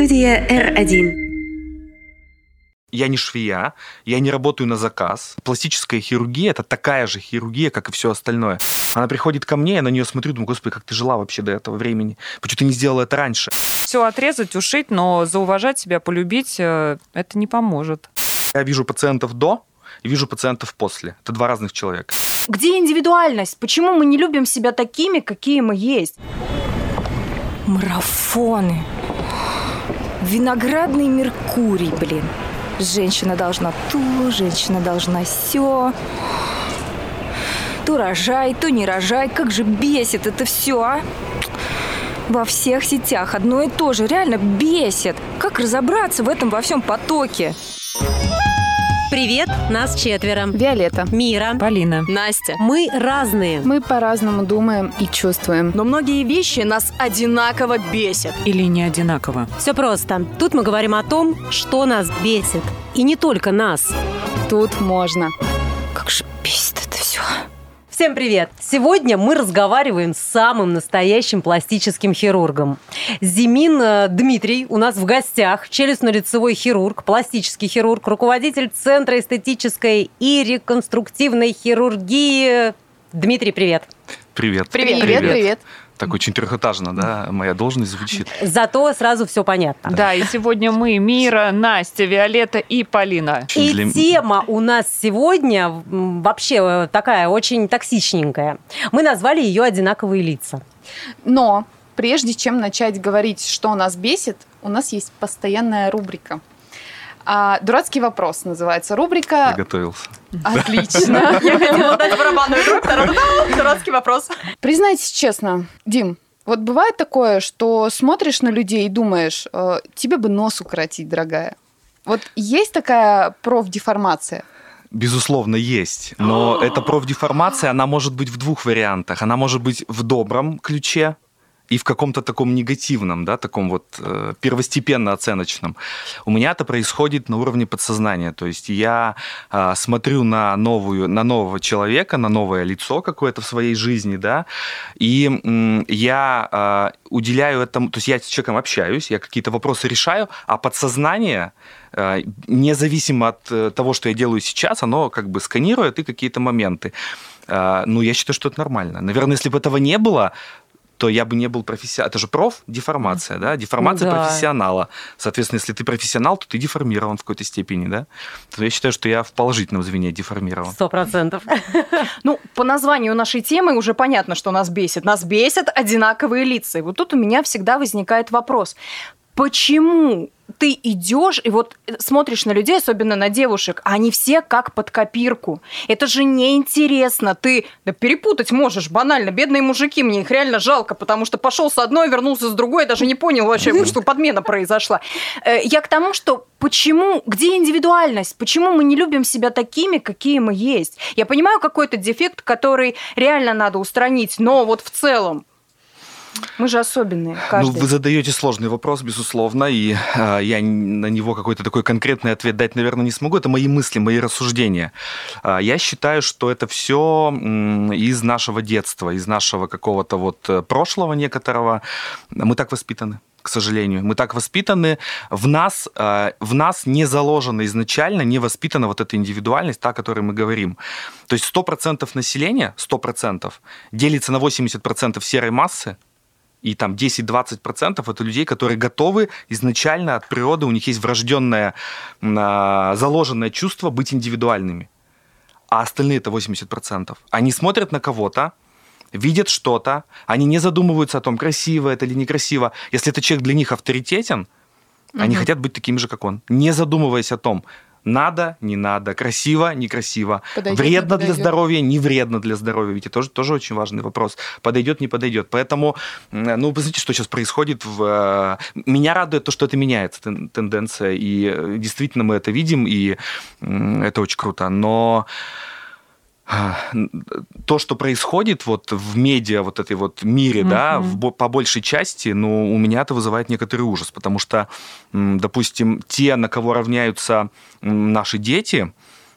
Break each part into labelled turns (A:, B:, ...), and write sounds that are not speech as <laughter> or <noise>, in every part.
A: Студия R1.
B: Я не швея, я не работаю на заказ. Пластическая хирургия – это такая же хирургия, как и все остальное. Она приходит ко мне, я на нее смотрю, думаю, господи, как ты жила вообще до этого времени? Почему ты не сделала это раньше?
C: Все отрезать, ушить, но зауважать себя, полюбить э, это не поможет.
B: Я вижу пациентов до и вижу пациентов после. Это два разных человека.
D: Где индивидуальность? Почему мы не любим себя такими, какие мы есть?
E: Марафоны. Виноградный Меркурий, блин. Женщина должна то, женщина должна все. То рожай, то не рожай. Как же бесит это все, а? Во всех сетях одно и то же. Реально бесит. Как разобраться в этом во всем потоке?
F: Привет, нас четверо.
G: Виолетта.
F: Мира.
C: Полина.
H: Настя.
F: Мы разные.
G: Мы по-разному думаем и чувствуем.
H: Но многие вещи нас одинаково бесят.
C: Или не одинаково.
F: Все просто. Тут мы говорим о том, что нас бесит. И не только нас.
G: Тут можно.
E: Как же бесит это все.
F: Всем привет! Сегодня мы разговариваем с самым настоящим пластическим хирургом. Зимин э, Дмитрий у нас в гостях, челюстно-лицевой хирург, пластический хирург, руководитель Центра эстетической и реконструктивной хирургии. Дмитрий, привет!
B: Привет.
G: Привет, привет. привет.
B: Так очень трехэтажно, да, моя должность звучит.
F: Зато сразу все понятно.
C: Да, и сегодня мы, Мира, Настя, Виолетта и Полина.
F: И
B: Для-
F: тема у нас сегодня вообще э, такая очень токсичненькая. Мы назвали ее «Одинаковые лица».
G: Но прежде чем начать говорить, что нас бесит, у нас есть постоянная рубрика. А, дурацкий вопрос называется
B: Я
G: рубрика.
B: готовился.
G: Отлично. <laughs>
H: Я хотела дать барабанную. Та-ра-да-да. Дурацкий вопрос.
G: Признайтесь честно, Дим, вот бывает такое, что смотришь на людей и думаешь, э, тебе бы нос укоротить, дорогая. Вот есть такая профдеформация?
B: Безусловно, есть. Но <gasps> эта профдеформация, она может быть в двух вариантах. Она может быть в добром ключе и в каком-то таком негативном, да, таком вот э, первостепенно оценочном. У меня это происходит на уровне подсознания. То есть я э, смотрю на новую, на нового человека, на новое лицо какое-то в своей жизни, да, и м, я э, уделяю этому, то есть я с человеком общаюсь, я какие-то вопросы решаю, а подсознание э, независимо от э, того, что я делаю сейчас, оно как бы сканирует и какие-то моменты. Э, Ну, я считаю, что это нормально. Наверное, если бы этого не было, то я бы не был профессионалом. Это же проф-деформация, да? Деформация
F: Ну да.
B: профессионала. Соответственно, если ты профессионал, то ты деформирован в какой-то степени, да? То я считаю, что я в положительном звене деформирован.
F: Сто процентов. <laughs>
D: Ну, по названию нашей темы уже понятно, что нас бесит. Нас бесят одинаковые лица. И вот тут у меня всегда возникает вопрос. Почему ты идешь и вот смотришь на людей, особенно на девушек, а они все как под копирку. Это же неинтересно. Ты да, перепутать можешь банально. Бедные мужики, мне их реально жалко, потому что пошел с одной, вернулся с другой, даже не понял вообще, что подмена произошла. Э, Я к тому, что почему, где индивидуальность? Почему мы не любим себя такими, какие мы есть? Я понимаю какой-то дефект, который реально надо устранить, но вот в целом мы же особенные,
B: Ну,
D: каждый.
B: вы задаете сложный вопрос, безусловно, и э, я на него какой-то такой конкретный ответ дать, наверное, не смогу. Это мои мысли, мои рассуждения. А, я считаю, что это все из нашего детства, из нашего какого-то вот э, прошлого некоторого. Мы так воспитаны к сожалению. Мы так воспитаны, в нас, э, в нас не заложена изначально, не воспитана вот эта индивидуальность, та, о которой мы говорим. То есть 100% населения, 100% делится на 80% серой массы, и там 10-20% это людей, которые готовы изначально от природы, у них есть врожденное, а, заложенное чувство быть индивидуальными. А остальные это 80%. Они смотрят на кого-то, видят что-то, они не задумываются о том, красиво это или некрасиво. Если этот человек для них авторитетен, они хотят быть такими же, как он, не задумываясь о том, надо, не надо, красиво, некрасиво,
G: Подойдет,
B: вредно
G: не
B: для здоровья, не вредно для здоровья. Ведь это тоже, тоже очень важный вопрос. Подойдет, не подойдет. Поэтому, ну, знаете, что сейчас происходит? В... э, Меня радует то, что это меняется, тен- тенденция. И э, действительно мы это видим, и это очень круто. Но то, что происходит вот в медиа, вот этой вот мире, да, в по большей части, ну, у меня это вызывает некоторый ужас, потому что, допустим, те, на кого равняются наши дети,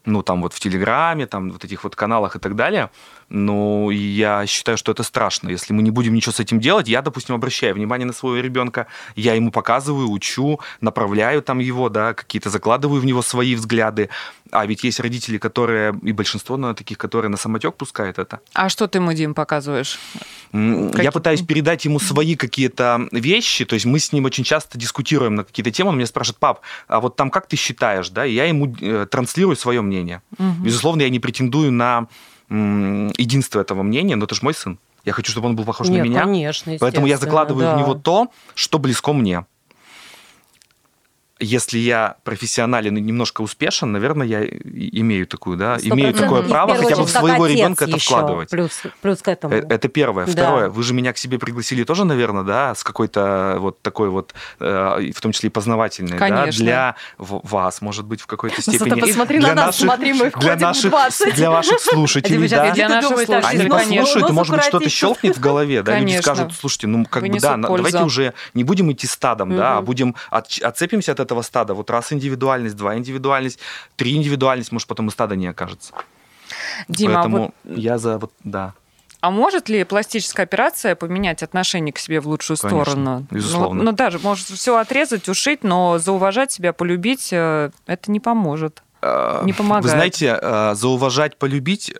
B: ну, там вот в Телеграме, там вот этих вот каналах и так далее, Ну, я считаю, что это страшно. Если мы не будем ничего с этим делать, я, допустим, обращаю внимание на своего ребенка, я ему показываю, учу, направляю там его, да, какие-то закладываю в него свои взгляды. А ведь есть родители, которые, и большинство наверное, таких, которые на самотек пускают это.
C: А что ты ему, Дим, показываешь? Какие-
B: Я пытаюсь передать ему свои какие-то вещи, то есть мы с ним очень часто дискутируем на какие-то темы, он меня спрашивает, пап, а вот там как ты считаешь, да, и я ему э, транслирую свое мнение.
C: Мгм.
B: Безусловно, я не претендую на единство этого мнения, но это же мой сын. Я хочу, чтобы он был похож
F: Нет,
B: на меня.
F: конечно,
B: Поэтому я закладываю в
F: да.
B: него то, что близко мне. Если я профессионален и немножко успешен, наверное, я имею такую, да, имею такое право хотя бы в своего ребенка это вкладывать.
F: Плюс, плюс к этому.
B: Э, Это первое.
F: Да.
B: Второе, вы же меня к себе пригласили тоже, наверное, да, с какой-то вот такой вот, э, в том числе и познавательной, да,
C: Конечно.
B: для в- вас, может быть, в какой-то
D: Зато
B: степени.
D: посмотри
B: для
D: на нас,
B: наших-
D: смотри, мы
B: для наших,
D: 20.
B: для ваших слушателей,
F: Дима,
B: да.
C: Для наших слушателей,
B: Они послушают, и, может быть, что-то щелкнет в голове, да, люди скажут, слушайте, ну, как бы, да, давайте уже не будем идти стадом, да, а будем, от- отцепимся от этого стада. Вот раз индивидуальность, два индивидуальность, три индивидуальность, может, потом и стада не окажется.
C: Дима, а
B: Поэтому
C: вот
B: я за, вот, да.
C: А может ли пластическая операция поменять отношение к себе в лучшую
B: Конечно,
C: сторону?
B: безусловно.
C: Ну, ну даже, может, все отрезать, ушить, но зауважать себя, полюбить, э, это не поможет.
B: Э,
C: Не помогает.
B: Вы знаете, э, зауважать, полюбить,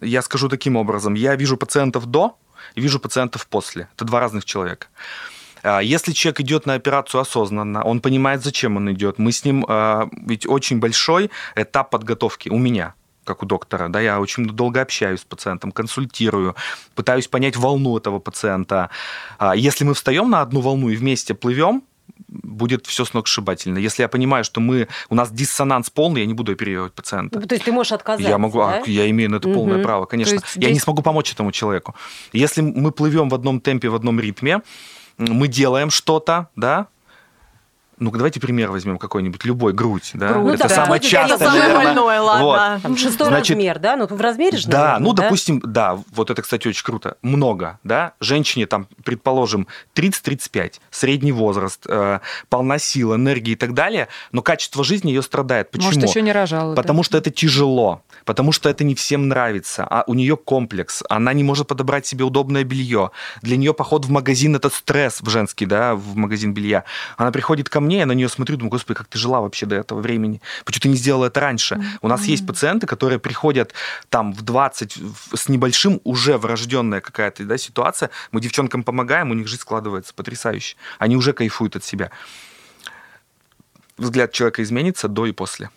B: я скажу таким образом. Я вижу пациентов до и вижу пациентов после. Это два разных человека. А, Если человек идет на операцию осознанно, он понимает, зачем он идет. Мы с ним, э, ведь очень большой этап подготовки у меня как у доктора, да, я очень долго общаюсь с пациентом, консультирую, пытаюсь понять волну этого пациента. А Если мы встаем на одну волну и вместе плывем, будет все сногсшибательно. Если я понимаю, что мы, у нас диссонанс полный, я не буду оперировать пациента.
F: То есть ты можешь отказаться,
B: Я могу, а,
F: да?
B: я имею на это полное
F: Мгм.
B: право, конечно.
C: Есть
B: Я не смогу помочь этому человеку. Если мы плывем в одном темпе, в одном ритме, мы делаем что-то, да, ну давайте пример возьмем какой-нибудь, любой, грудь, да,
C: Грудь,
B: это
C: да.
B: самое
F: Грудь,
B: частое,
F: конечно,
D: Самое больное, ладно.
F: Там шестой
B: Значит,
F: размер, да? Ну, в размере же,
B: Да,
F: наверное,
B: ну,
F: да?
B: допустим, да, вот это, кстати, очень круто. Много, да. Женщине там, предположим, 30-35, средний возраст, э, полна сил, энергии и так далее, но качество жизни ее страдает. Почему?
C: Может, еще не рожала. да?
B: Потому что это тяжело, потому что это не всем нравится, а у нее комплекс, она не может подобрать себе удобное белье. Для нее поход в магазин это стресс в женский, да, в магазин белья. Она приходит ко мне, я на нее смотрю, думаю, господи, как ты жила вообще до этого времени? Почему ты не сделала это раньше? У нас есть пациенты, которые приходят там в 20 в- с небольшим, уже врожденная какая-то да, ситуация, мы девчонкам помогаем, у них жизнь складывается потрясающе. Они уже кайфуют от себя. Взгляд человека изменится до и после.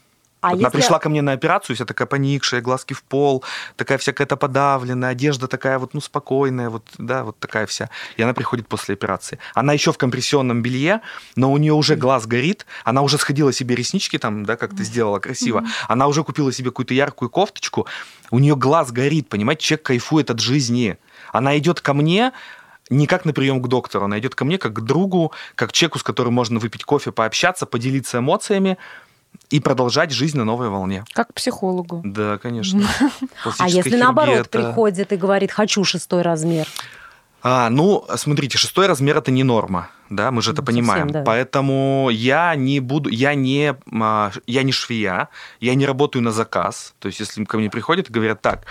F: А
B: Вот Она
F: если-
B: пришла ко мне на операцию, вся такая поникшая, глазки в пол, такая вся какая-то подавленная, одежда такая вот, ну, спокойная, вот, да, вот такая вся. И она приходит после операции. Она еще в компрессионном белье, но у нее уже глаз горит, она уже сходила себе реснички там, да, как-то сделала красиво, она уже купила себе какую-то яркую кофточку, у нее глаз горит, понимаете, человек кайфует от жизни. Она идет ко мне, не как на прием к доктору, она идет ко мне как к другу, как к человеку, с которым можно выпить кофе, пообщаться, поделиться эмоциями и продолжать жизнь на новой волне.
C: Как психологу.
B: Да, конечно. <laughs>
F: А если
B: хирургия
F: наоборот
B: это-
F: приходит и говорит, хочу шестой размер?
B: А, ну, смотрите, шестой размер это не норма, да, мы же это
F: Ну,
B: понимаем.
F: совсем, да.
B: Поэтому я не буду, я не, а, я не швея, я не работаю на заказ. То есть, если ко мне приходят и говорят так,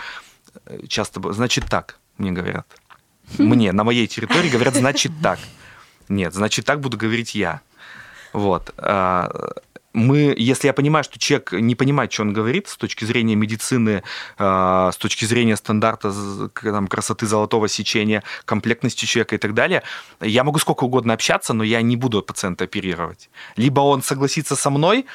B: э, часто, значит так, мне говорят. <laughs> Мне на моей территории говорят, значит так. Нет, значит так буду говорить я. Вот. Мы, если я понимаю, что человек не понимает, что он говорит с точки зрения медицины, а, с точки зрения стандарта там, красоты золотого сечения, комплектности человека и так далее, я могу сколько угодно общаться, но я не буду пациента оперировать. Либо он согласится со мной,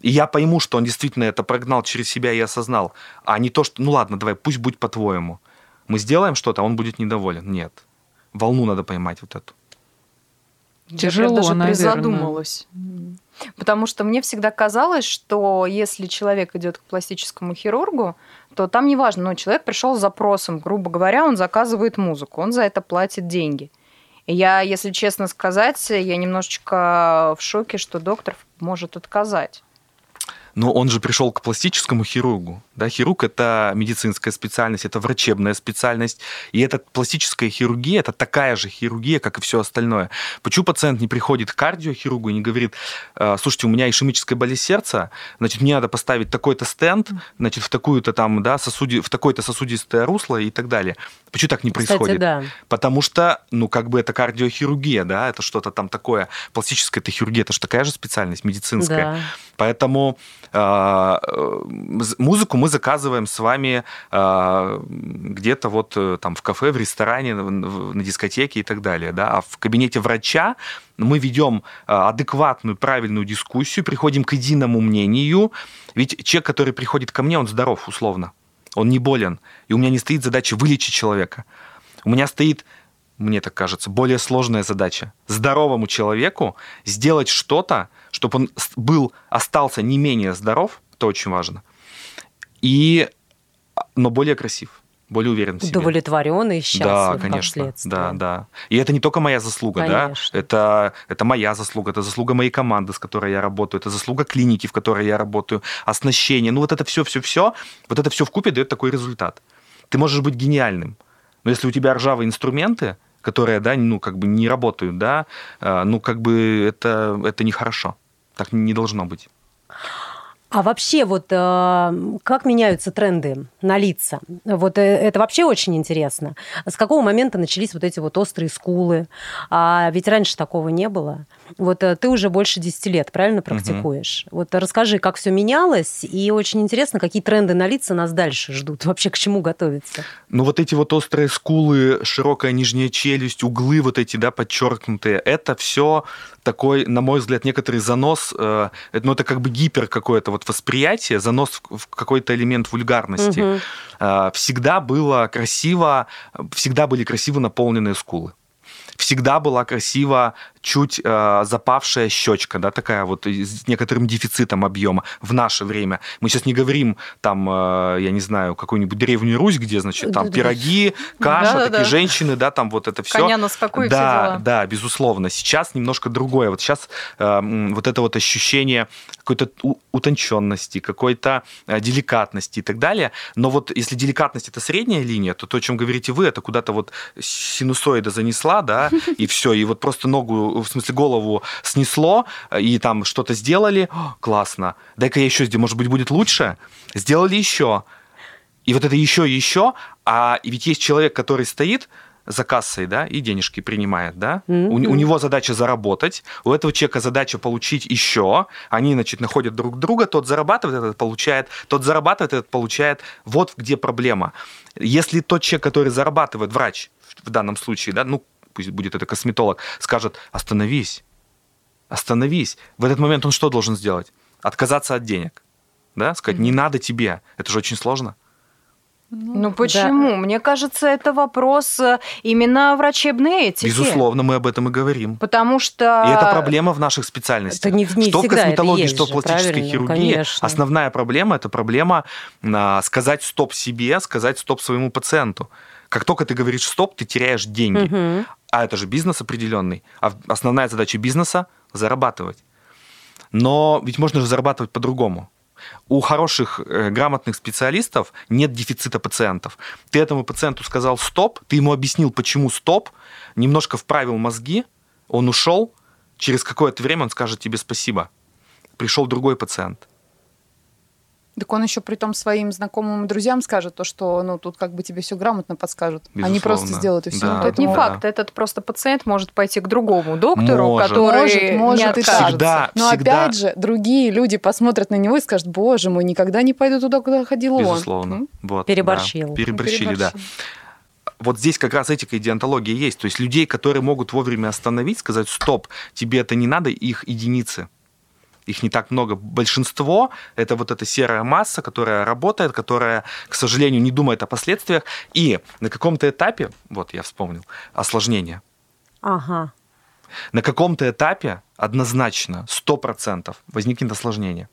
B: и я пойму, что он действительно это прогнал через себя и осознал, а не то, что, ну ладно, давай, пусть будет по-твоему. Мы сделаем что-то, а он будет недоволен. Нет. Волну надо поймать вот эту.
C: Тяжело,
D: Я даже
C: наверное.
D: призадумалась. Потому что мне всегда казалось, что если человек идет к пластическому хирургу, то там неважно, но человек пришел с запросом, грубо говоря, он заказывает музыку, он за это платит деньги. И я, если честно сказать, я немножечко в шоке, что доктор может отказать.
B: Но он же пришел к пластическому хирургу. Да, хирург – это медицинская специальность, это врачебная специальность. И эта пластическая хирургия – это такая же хирургия, как и все остальное. Почему пациент не приходит к кардиохирургу и не говорит, «Э, слушайте, у меня ишемическая болезнь сердца, значит, мне надо поставить такой-то стенд, значит, в такую-то там, да, сосуди, в такое-то сосудистое русло и так далее. Почему так не
F: Кстати,
B: происходит?
F: да.
B: Потому что, ну, как бы это кардиохирургия, да, это что-то там такое. Пластическая это хирургия, это же такая же специальность медицинская.
F: Да.
B: Поэтому э, э, музыку мы заказываем с вами э, где-то вот э, там в кафе, в ресторане, на дискотеке и так далее, да. А в кабинете врача мы ведем э, адекватную, правильную дискуссию, приходим к единому мнению. Ведь человек, который приходит ко мне, он здоров, условно. Он не болен. И у меня не стоит задача вылечить человека. У меня стоит, мне так кажется, более сложная задача. Здоровому человеку сделать что-то, чтобы он был, остался не менее здоров, это очень важно, и, но более красив, более уверен в себе.
F: Удовлетворенный счастлив
B: Да, конечно. Да, да. И это не только моя заслуга,
F: Конечно.
B: да. Это, это моя заслуга, это заслуга моей команды, с которой я работаю, это заслуга клиники, в которой я работаю, оснащение. Ну, вот это все, все, все, вот это все в купе дает такой результат. Ты можешь быть гениальным, но если у тебя ржавые инструменты, которые, да, ну, как бы не работают, да, э, ну, как бы это, это нехорошо. Так не должно быть.
F: А вообще вот э, как меняются тренды на лица? Вот э, это вообще очень интересно. С какого момента начались вот эти вот острые скулы? А ведь раньше такого не было. Вот э, ты уже больше 10 лет, правильно практикуешь? Вот расскажи, как все менялось, и очень интересно, какие тренды на лица нас дальше ждут, <laughs> вообще к чему готовиться.
B: Ну, вот эти вот острые скулы, широкая нижняя челюсть, углы вот эти, да, подчеркнутые, это все такой, на мой взгляд, некоторый занос, э, ну, это как бы гипер какое-то вот восприятие, занос в, в какой-то элемент вульгарности.
F: Мгм.
B: Э, всегда было красиво, всегда были красиво наполненные скулы. Всегда была красиво чуть э, запавшая щечка, да, такая вот с некоторым дефицитом объема в наше время. Мы сейчас не говорим там, э, я не знаю, какую-нибудь древнюю Русь, где, значит, там пироги, <laughs> каша,
D: Да-да-да.
B: такие женщины, да, там вот это все.
D: Коня на скаку
B: да, да, безусловно. Сейчас немножко другое. Вот сейчас э, вот это вот ощущение какой-то утонченности, какой-то э, деликатности и так далее. Но вот если деликатность это средняя линия, то то, о чем говорите вы, это куда-то вот синусоида занесла, да, <laughs> и все, и вот просто ногу, в смысле голову снесло, э, и там что-то сделали, О, классно, дай-ка я еще сделаю, может быть, будет лучше, сделали еще, и вот это еще и еще, а ведь есть человек, который стоит за кассой, да, и денежки принимает, да. У, у
F: Мгм.
B: него задача заработать, у этого человека задача получить еще. Они, значит, находят друг друга, тот зарабатывает, этот получает, тот зарабатывает, этот получает. Вот где проблема. Если тот человек, который зарабатывает, врач в данном случае, да, ну, пусть будет это косметолог, скажет, остановись, остановись. В этот момент он что должен сделать? Отказаться от денег. Да, сказать, не надо тебе. Это же очень сложно.
D: Ну почему? Мне кажется, это вопрос э, именно врачебной этики.
B: Безусловно, мы об этом и говорим.
D: Потому что...
B: И это проблема в наших специальностях.
F: Это не- не
B: что в косметологии, что в
F: же,
B: пластической
F: правильно,
B: хирургии.
F: конечно.
B: Основная проблема это проблема а, сказать стоп себе, сказать стоп своему пациенту. Как только ты говоришь стоп, ты теряешь деньги.
F: Мгм.
B: А это же бизнес определенный. А основная задача бизнеса зарабатывать. Но ведь можно же зарабатывать по-другому. У хороших, э, грамотных специалистов нет дефицита пациентов. Ты этому пациенту сказал стоп, ты ему объяснил, почему стоп, немножко вправил мозги, он ушел, через какое-то время он скажет тебе спасибо. Пришел другой пациент.
G: Так он еще при том своим знакомым и друзьям скажет то, что ну тут как бы тебе все грамотно подскажут. Они просто
B: Безусловно.
G: сделают и все.
B: Да.
D: Ну, это не
B: Да.
D: факт. Этот просто пациент может пойти к другому доктору,
B: Может.
D: который
G: Может,
D: не
G: может и
D: откажется.
G: так.
B: Всегда,
G: Но
B: всегда.
G: опять же, другие люди посмотрят на него и скажут, боже мой, никогда не пойду туда, куда ходил он.
B: Безусловно.
G: М?
B: Вот,
F: Переборщил.
B: да. Переборщили, да.
G: Переборщил.
B: вот здесь как раз этика и диантология есть. То есть людей, которые могут вовремя остановить, сказать, стоп, тебе это не надо, их единицы. Их не так много. Большинство – это вот эта серая масса, которая работает, которая, к сожалению, не думает о последствиях. И на каком-то этапе, вот я вспомнил, осложнение.
F: Ага.
B: На каком-то этапе однозначно, 100% возникнет осложнение.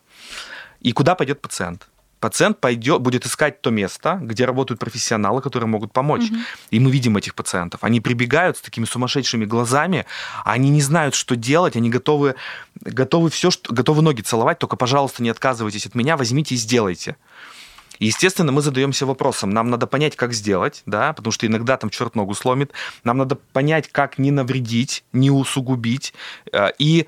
B: И куда пойдет пациент? Пациент пойдет, будет искать то место, где работают профессионалы, которые могут помочь. И мы видим этих пациентов. Они прибегают с такими сумасшедшими глазами, они не знают, что делать, они готовы, готовы все, что, готовы ноги целовать, только, пожалуйста, не отказывайтесь от меня, возьмите и сделайте. Естественно, мы задаемся вопросом, нам надо понять, как сделать, да, потому что иногда там черт ногу сломит, нам надо понять, как не навредить, не усугубить, э, и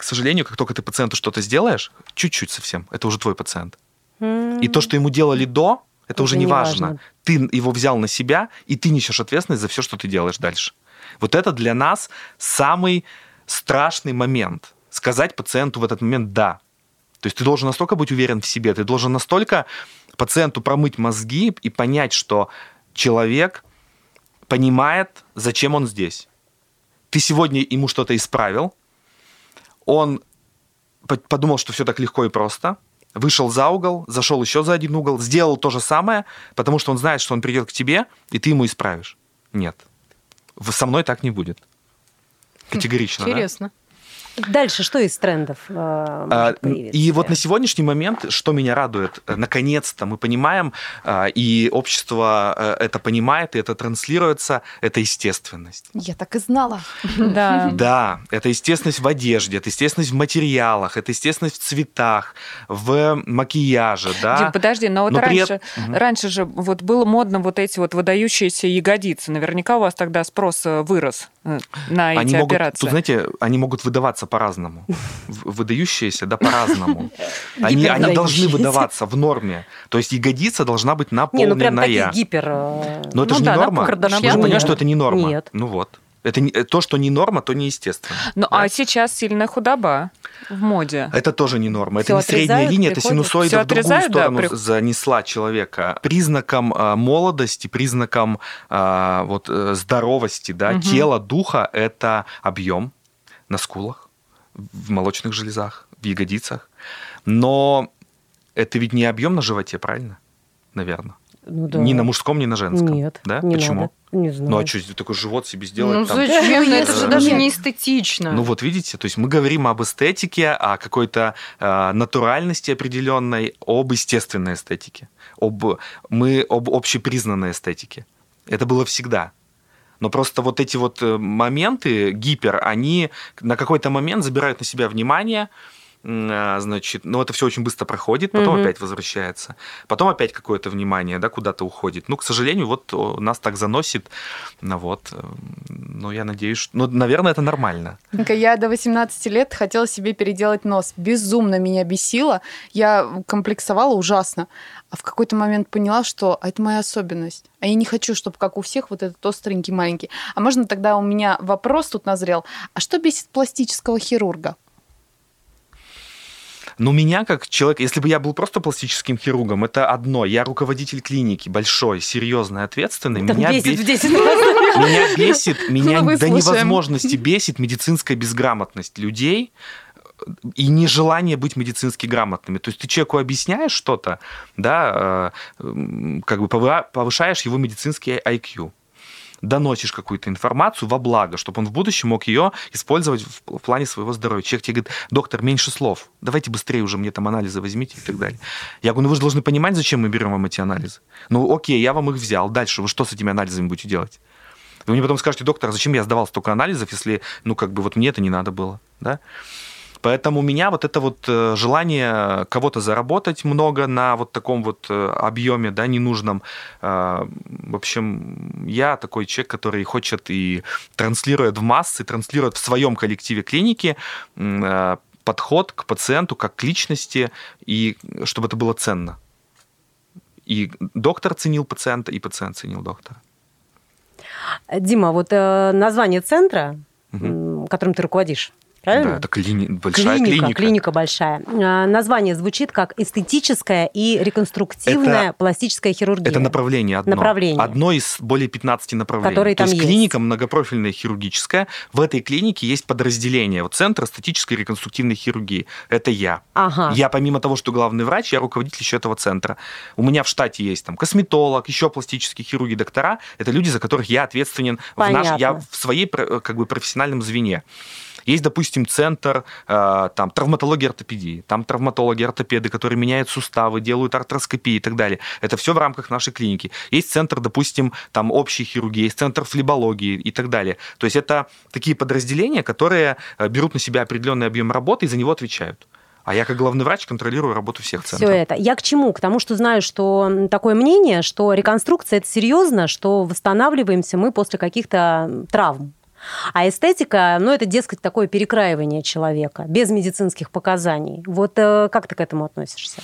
B: к сожалению, как только ты пациенту что-то сделаешь, чуть-чуть совсем, это уже твой пациент. И то, что ему делали до, это,
F: Это
B: уже не
F: не
B: важно.
F: важно.
B: Ты его взял на себя, и ты несешь ответственность за все, что ты делаешь дальше. Вот это для нас самый страшный момент. Сказать пациенту в этот момент «да». То есть ты должен настолько быть уверен в себе, ты должен настолько пациенту промыть мозги и понять, что человек понимает, зачем он здесь. Ты сегодня ему что-то исправил, он по- подумал, что все так легко и просто, вышел за угол, зашел еще за один угол, сделал то же самое, потому что он знает, что он придет к тебе, и ты ему исправишь. Нет. Со мной так не будет. Категорично. да?
F: Дальше что из трендов э,
B: А,
F: может появиться?
B: И вот на сегодняшний момент, что меня радует, наконец-то мы понимаем, а, и общество э, это понимает, и это транслируется, это естественность.
G: Я так и знала.
C: Да. <laughs>
B: Да, это естественность в одежде, это естественность в материалах, это естественность в цветах, в макияже, да.
C: Дим, подожди, но вот
B: Но при
C: раньше,
B: Мгм.
C: раньше же вот было модно вот эти вот выдающиеся ягодицы. Наверняка у вас тогда спрос э, вырос э, на эти
B: Они могут,
C: операции.
B: тут, знаете, они могут выдаваться по-разному. В- Выдающиеся, да, по-разному. <laughs> Они, они должны выдаваться в норме. То есть ягодица должна быть
F: Не,
B: наполненная.
F: ну прям гипер... э,
B: Но это
C: Ну
B: же
C: да,
B: не норма. Вы же понимаете,
C: да.
B: что это не норма.
F: Нет.
B: Ну вот. Это не- то, что не норма, то неестественно.
C: Ну,
B: да?
C: а сейчас сильная худоба в моде.
B: Это тоже не норма. Это
F: Всё
B: не средняя линия, это
F: приходят.
B: синусоида
C: Всё
B: в другую
C: отрезают, да,
B: сторону
C: при-
B: занесла человека. Признаком а, молодости, признаком а, вот, э, здоровости, да,
C: Мгм.
B: тела, духа – это объем на скулах, в молочных железах, в ягодицах. Но это ведь не объем на животе, правильно? Наверное.
F: Ну да.
B: Ни на мужском, ни на женском.
F: Нет,
B: Да?
F: не
B: Почему?
F: надо. Не знаю.
B: Ну а что, такой живот себе сделать?
D: Ну
B: там?
D: зачем?
G: Ну,
D: Это же даже не эстетично.
B: Ну вот видите, то есть мы говорим об эстетике, о какой-то э, натуральности определенной, об естественной эстетике, об, мы об общепризнанной эстетике. Это было всегда. Но просто вот эти вот э, моменты, гипер, они на какой-то момент забирают на себя внимание, а, значит, но это все очень быстро проходит, потом
F: Мгм.
B: опять возвращается, потом опять какое-то внимание, да, куда-то уходит. Ну, к сожалению, вот нас так заносит, ну вот, но я надеюсь, что, ну, наверное, это нормально.
G: Я до 18 лет хотела себе переделать нос. Безумно меня бесило. Я комплексовала ужасно. А в какой-то момент поняла, что а это моя особенность. А я не хочу, чтобы как у всех вот этот остренький маленький. А можно тогда у меня вопрос тут назрел. А что бесит пластического хирурга?
B: Ну, меня как человек, если бы я был просто пластическим хирургом, это одно. Я руководитель клиники, большой, серьезный, ответственный.
F: Там
B: меня,
F: бесит
B: бе-
F: в 10 раз.
B: меня бесит, меня
G: Ну,
B: до
G: выслушаем.
B: невозможности бесит медицинская безграмотность людей и нежелание быть медицински грамотными. То есть ты человеку объясняешь что-то, да, э, как бы повы- повышаешь его медицинский IQ доносишь какую-то информацию во благо, чтобы он в будущем мог ее использовать в плане своего здоровья. Человек тебе говорит, доктор, меньше слов, давайте быстрее уже мне там анализы возьмите и так далее. Я говорю, ну вы же должны понимать, зачем мы берем вам эти анализы. Ну окей, я вам их взял, дальше вы что с этими анализами будете делать? Вы мне потом скажете, доктор, а зачем я сдавал столько анализов, если, ну, как бы, вот мне это не надо было, да? Поэтому у меня вот это вот э, желание кого-то заработать много на вот таком вот э, объеме, да, ненужном. Э, В общем, я такой человек, который хочет и транслирует в массы, транслирует в своем коллективе клиники подход к пациенту как к личности, и чтобы это было ценно. И доктор ценил пациента, и пациент ценил доктора.
F: Дима, вот э, название центра, м, которым ты руководишь, правильно?
B: Да, это клини- большая
F: клиника,
B: клиника.
F: клиника большая. А, Название звучит как эстетическая и реконструктивная
B: Это-
F: пластическая хирургия.
B: Это направление одно.
F: Направление.
B: Одно из более 15 направлений.
F: Которые
B: То
F: там
B: есть
F: есть.
B: клиника многопрофильная хирургическая. В этой клинике есть подразделение. Вот Центр эстетической и реконструктивной хирургии. Это я.
F: Ага.
B: Я, помимо того, что главный врач, я руководитель еще этого центра. У меня в штате есть там косметолог, еще пластические хирурги, доктора. Это люди, за которых я ответственен в, наш, я в своей про- как бы, профессиональном звене. Есть, допустим, центр э, там, травматологии ортопедии. Там травматологи, ортопеды, которые меняют суставы, делают артроскопии и так далее. Это все в рамках нашей клиники. Есть центр, допустим, там общей хирургии, есть центр флебологии и так далее. То есть это такие подразделения, которые э, берут на себя определенный объем работы и за него отвечают. А я как главный врач контролирую работу всех
F: Все
B: центров.
F: это. Я к чему? К тому, что знаю, что такое мнение, что реконструкция это серьезно, что восстанавливаемся мы после каких-то травм. А эстетика, ну, это, дескать, такое перекраивание человека, без медицинских показаний. Вот э, как ты к этому относишься?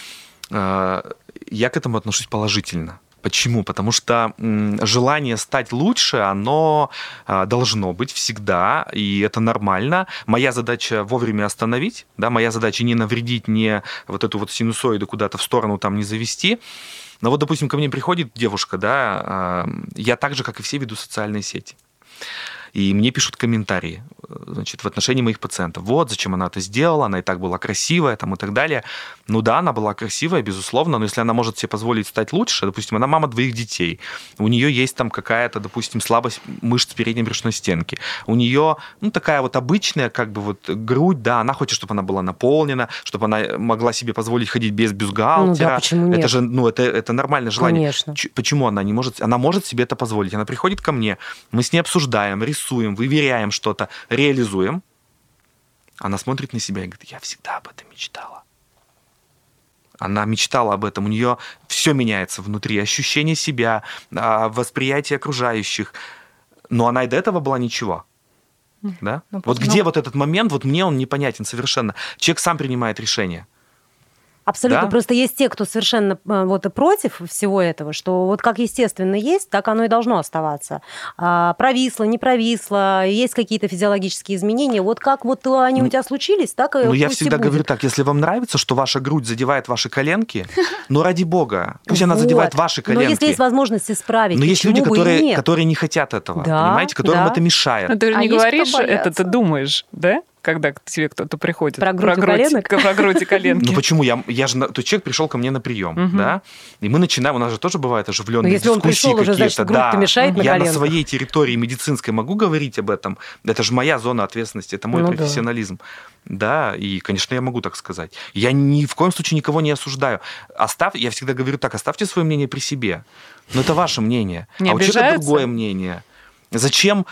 B: Э, Я к этому отношусь положительно. Почему? Потому что желание стать лучше, оно а, должно быть всегда, и это нормально. Моя задача вовремя остановить, да, моя задача не навредить, не вот эту вот синусоиду куда-то в сторону там не завести. Но вот, допустим, ко мне приходит девушка, да, а, я так же, как и все, веду социальные сети. И мне пишут комментарии э, значит, в отношении моих пациентов. Вот, зачем она это сделала, она и так была красивая там, и так далее. Ну да, она была красивая, безусловно, но если она может себе позволить стать лучше, допустим, она мама двоих детей, у нее есть там какая-то, допустим, слабость мышц передней брюшной стенки, у нее, ну, такая вот обычная, как бы вот грудь, да, она хочет, чтобы она была наполнена, чтобы она могла себе позволить ходить без бюстгальтера.
F: Ну да, почему нет?
B: Это же, ну, это, это нормальное желание.
F: Конечно.
B: Ч- Почему она не может? Она может себе это позволить. Она приходит ко мне, мы с ней обсуждаем, рисуем, выверяем что-то, реализуем. Она смотрит на себя и говорит, я всегда об этом мечтала. Она мечтала об этом, у нее все меняется внутри, ощущение себя, а, восприятие окружающих. Но она и до этого была ничего. Да?
D: Ну,
B: вот
D: ну-
B: где вот этот момент, вот мне он непонятен совершенно. Человек сам принимает решение.
F: Абсолютно.
B: Да?
F: Просто есть те, кто совершенно э, вот и против всего этого, что вот как естественно есть, так оно и должно оставаться. А, провисло, не провисло, есть какие-то физиологические изменения. Вот как вот они у тебя случились, так и
B: Ну, я всегда
F: будет.
B: говорю так, если вам нравится, что ваша грудь задевает ваши коленки, <laughs> ну, ради бога, пусть она задевает ваши
F: Но
B: коленки.
F: если есть возможность исправить,
B: Но есть люди, которые, которые не хотят этого, понимаете, которым это мешает.
C: Ну, ты же
D: А
C: не говоришь это, ты думаешь, да? Когда к тебе кто-то приходит.
F: Про грудь и коленок?
C: Про грудь и коленки.
B: Ну почему? Я, я же, то человек пришел ко мне на прием, да, и мы начинаем, у нас же тоже бывают оживленные
F: Ну, если он
B: дискуссии
F: пришел, уже, значит,
B: да.
F: мешает на
B: Я на своей территории медицинской могу говорить об этом. Это же моя зона ответственности, это мой
F: Ну
B: профессионализм. Да, и, конечно, я могу так сказать. Я ни в коем случае никого не осуждаю. Оставь, я всегда говорю так, оставьте свое мнение при себе. Но это ваше мнение.
C: Не
B: а у человека другое мнение. Зачем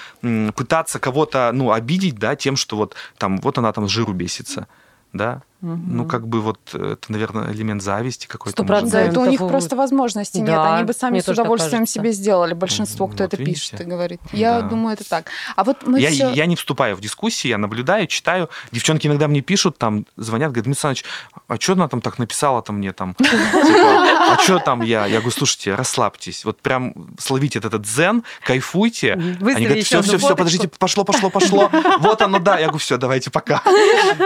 B: пытаться кого-то, ну, обидеть, да, тем, что вот там, вот она там с жиру бесится, да? Ну, как бы вот э, это, наверное, элемент зависти какой-то.
F: Сто процентов.
B: быть.
G: это у них
F: вот.
G: просто возможности нет.
F: Да,
G: Они бы сами с удовольствием себе сделали. Большинство, кто
B: Вот
G: это
B: видите.
G: пишет и говорит. Я
B: Да.
G: думаю, это так. А вот мы
B: я,
G: все...
B: я не вступаю в дискуссии, я наблюдаю, читаю. Девчонки иногда мне пишут, там, звонят, говорят, Дмитрий Александрович, а что она там так написала-то мне там? Типа, а что там я? Я говорю, слушайте, расслабьтесь. Вот прям словите этот дзен, кайфуйте. Они говорят, все, все, все,
F: фоточку».
B: подождите, пошло, пошло, пошло. Вот оно, да. Я говорю, все, давайте пока.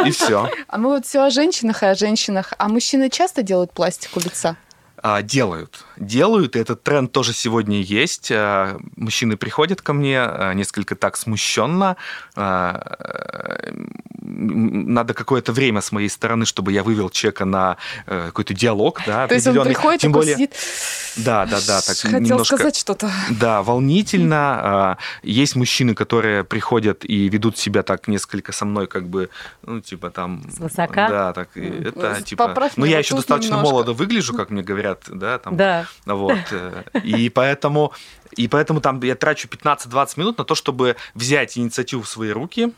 B: И все.
G: А мы вот все о женщинах и о женщинах. А мужчины часто делают пластику лица?
B: А, Делают. Делают, и этот тренд тоже сегодня есть. А, Мужчины приходят ко мне а, несколько так смущенно. М, Надо какое-то время с моей стороны, чтобы я вывел человека на э, какой-то диалог. Да,
G: То есть он приходит,
B: Тем более,
G: сидит,
B: да, да, да, так
G: хотел
B: немножко.
G: сказать что-то.
B: Да, волнительно. Есть мужчины, которые приходят и ведут себя так несколько со мной, как бы, ну, типа там...
F: Свысока?
B: Да, так, это,
G: С-
B: типа...
G: поправь
B: Ну, я еще достаточно
G: немножко.
B: молодо выгляжу, как мне говорят, да, там...
F: Да.
B: Вот. э, И поэтому, и поэтому там я трачу 15-20 минут на то, чтобы взять инициативу в свои руки,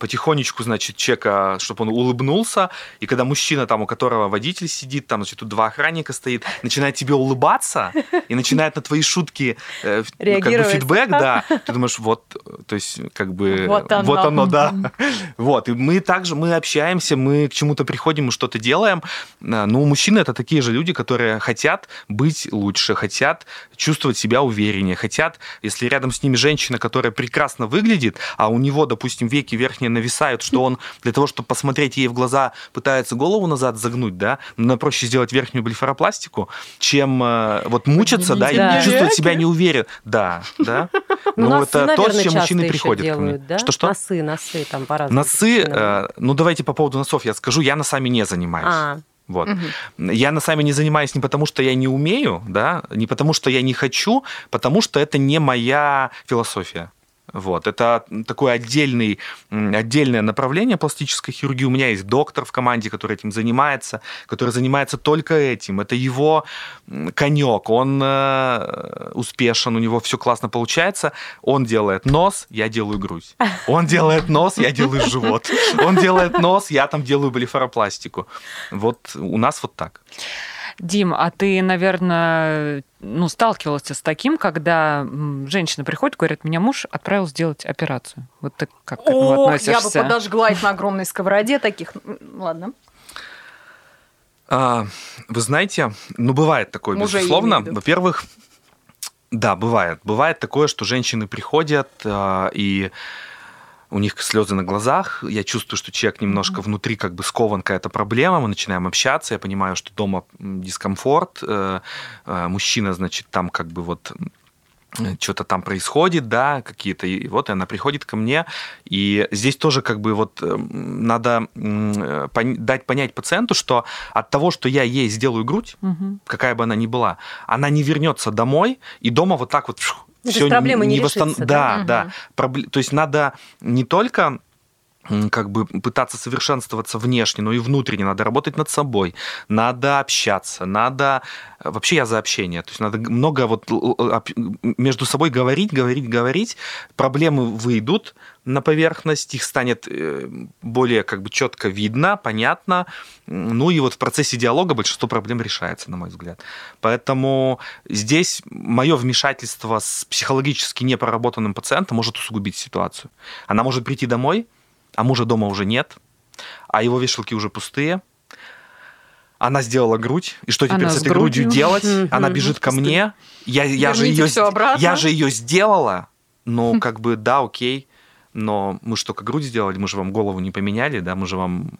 B: потихонечку, значит, чека, чтобы он улыбнулся, и когда мужчина, там, у которого водитель сидит, там, значит, тут два охранника стоит, начинает тебе улыбаться и начинает на твои шутки э, ну, как бы фидбэк, да, ты думаешь, вот, э, то есть, как бы,
D: Вот оно.
B: да. Вот, и мы также, мы общаемся, мы к чему-то приходим, мы что-то делаем. А, Ну, мужчины это такие же люди, которые хотят быть лучше, хотят чувствовать себя увереннее, хотят, если рядом с ними женщина, которая прекрасно выглядит, а у него, допустим, веки верхние нависают, что он для того, чтобы посмотреть ей в глаза, пытается голову назад загнуть, да, но проще сделать верхнюю блефаропластику, чем э, вот мучиться, да, и чувствовать себя неуверен. Да, да. <laughs>
F: Ну,
B: Ну, это то, с чем мужчины приходят ко мне. Что-что?
F: Носы, носы там по-разному.
B: Носы, э, ну давайте по поводу носов я скажу, я носами не занимаюсь.
F: А,
B: Вот. Я носами не занимаюсь не потому, что я не умею, да, не потому, что я не хочу, потому что это не моя философия. Вот. Это такое отдельный, отдельное направление пластической хирургии. У меня есть доктор в команде, который этим занимается, который занимается только этим. Это его конек. Он э, успешен, у него все классно получается. Он делает нос, я делаю грудь. Он делает нос, я делаю живот. Он делает нос, я там делаю блефаропластику. Вот у нас вот так.
C: Дим, а ты, наверное, ну, сталкивался с таким, когда женщина приходит, говорит, меня муж отправил сделать операцию. Вот ты как к этому
D: Ох, я бы
C: относишься?
D: подожгла их на огромной сковороде таких. Ладно.
B: А, вы знаете, ну, бывает такое,
D: Мужей,
B: безусловно. Во-первых, да, бывает. Бывает такое, что женщины приходят, а, и у них слезы на глазах. Я чувствую, что человек немножко внутри как бы скован какая-то проблема. Мы начинаем общаться. Я понимаю, что дома дискомфорт. э, э, Мужчина, значит, там как бы вот что-то там происходит, да, какие-то, и вот она приходит ко мне, и здесь тоже как бы вот надо э, дать понять пациенту, что от того, что я ей сделаю грудь,
C: Мгм.
B: какая бы она ни была, она не вернется домой, и дома вот так вот фью,
F: Ну,
B: всё
F: есть проблема не
B: восстан-
F: решится,
B: Да,
D: да?
B: да. Пробле- То есть надо не только как бы пытаться совершенствоваться внешне, но и внутренне. Надо работать над собой, надо общаться, надо... Вообще я за общение. То есть надо много вот между собой говорить, говорить, говорить. Проблемы выйдут на поверхность, их станет э, более как бы четко видно, понятно. Ну и вот в процессе диалога большинство проблем решается, на мой взгляд. Поэтому здесь мое вмешательство с психологически непроработанным пациентом может усугубить ситуацию. Она может прийти домой, а мужа дома уже нет, а его вешалки уже пустые. Она сделала грудь, и что теперь
C: Она
B: с
C: с
B: этой грудью
C: грудью.
B: делать? Она бежит ко мне, я, я же ее, я же ее сделала, ну как бы да, окей, но мы же только грудь сделали, мы же вам голову не поменяли, да, мы же вам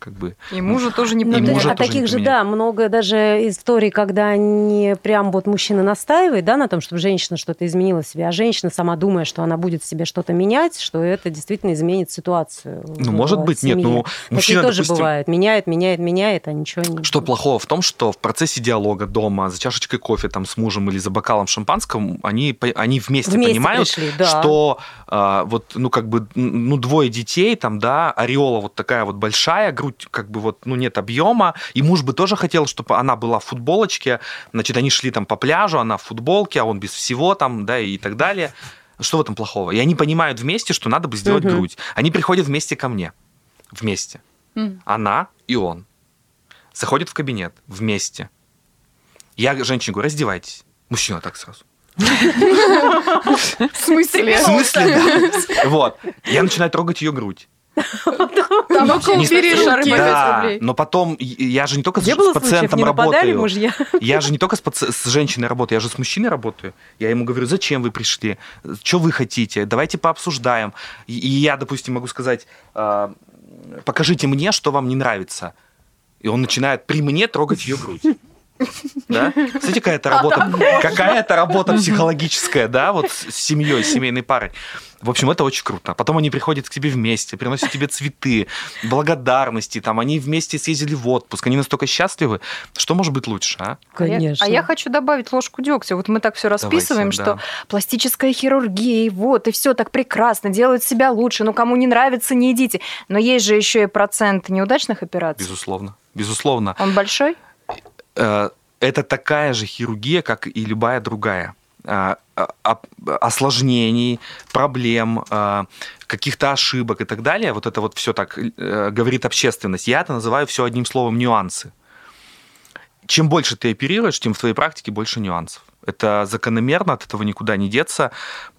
B: как бы
D: И мужа тоже не
F: Ну,
B: И
F: да,
D: поменяли.
B: мужа
F: а
B: тоже
F: таких
B: не
F: же, да, много даже историй, когда не прям вот мужчина настаивает, да, на том, чтобы женщина что-то изменила в себе, а женщина сама думая, что она будет в себе что-то менять, что это действительно изменит ситуацию.
B: Ну, может быть, нет,
F: семье.
B: ну,
F: Такие
B: мужчина,
F: тоже
B: допустим,
F: бывает. Меняет, меняет, меняет, а ничего не...
B: Что плохого в том, что в процессе диалога дома за чашечкой кофе там с мужем или за бокалом шампанского они, они вместе,
F: Вместе
B: понимают,
F: пришли, да.
B: что а, вот ну как бы ну двое детей там да ореола вот такая вот большая грудь как бы вот ну нет объема и муж бы тоже хотел, чтобы она была в футболочке, значит они шли там по пляжу, она в футболке, а он без всего там да и так далее. Что в этом плохого? И они понимают вместе, что надо бы сделать
F: Мгм.
B: грудь. Они приходят вместе ко мне, вместе.
G: Мгм.
B: Она и он. Заходят в кабинет вместе. Я женщине говорю, раздевайтесь. Мужчина так сразу.
G: В смысле?
B: В смысле, да. <laughs> Вот. Я начинаю трогать ее грудь.
G: Там руки.
D: Шармель.
B: Да, но потом я же не только с, пациентом работаю. Я же не только с, женщиной работаю, я же с мужчиной работаю. Я ему говорю, зачем вы пришли, что вы хотите, давайте пообсуждаем. И, и я, допустим, могу сказать, а, покажите мне, что вам не нравится. И он начинает при мне трогать ее грудь. Да? Смотрите, какая-то работа, какая-то работа психологическая, да, вот с семьей, с семейной парой. В общем, это очень круто. Потом они приходят к тебе вместе, приносят тебе цветы, благодарности, там, они вместе съездили в отпуск, они настолько счастливы. Что может быть лучше, а?
D: А
F: Конечно.
D: А я хочу добавить ложку дегтя. Вот мы так все расписываем,
B: Давайте,
D: что
B: да.
D: пластическая хирургия, и вот, и все так прекрасно, делают себя лучше. Ну, кому не нравится, не идите. Но есть же еще и процент неудачных операций.
B: Безусловно. Безусловно.
D: Он большой?
B: Э, Это такая же хирургия, как и любая другая. А, а, а- осложнений, проблем, а, каких-то ошибок и так далее. Вот это вот все так э, говорит общественность. Я это называю все одним словом нюансы. Чем больше ты оперируешь, тем в твоей практике больше нюансов. Это закономерно, от этого никуда не деться,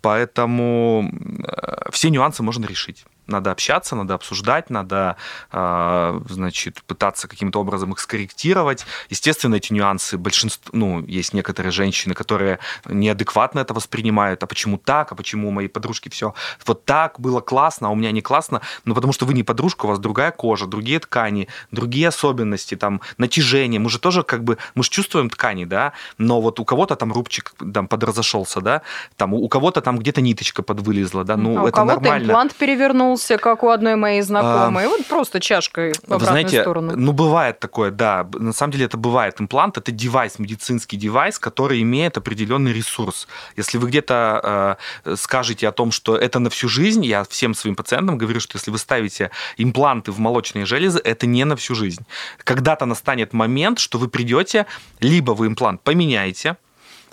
B: поэтому э, все нюансы можно решить. Надо общаться, надо обсуждать, надо, э, значит, пытаться каким-то образом их скорректировать. Естественно, эти нюансы большинство, ну, есть некоторые женщины, которые неадекватно это воспринимают. А почему так? А почему у моей подружки все вот так было классно, а у меня не классно? Ну, потому что вы не подружка, у вас другая кожа, другие ткани, другие особенности, там, натяжение. Мы же тоже как бы, мы же чувствуем ткани, да, но вот у кого-то там рубчик там подразошелся, да, там у кого-то там где-то ниточка подвылезла, да, ну
D: а у
B: это
D: кого-то
B: нормально.
D: имплант перевернулся, как у одной моей знакомой. вот просто чашкой в обратную
B: знаете,
D: сторону.
B: ну бывает такое, да. На самом деле это бывает. Имплант это девайс, медицинский девайс, который имеет определенный ресурс. Если вы где-то э, скажете о том, что это на всю жизнь, я всем своим пациентам говорю, что если вы ставите импланты в молочные железы, это не на всю жизнь. Когда-то настанет момент, что вы придете, либо вы имплант поменяете.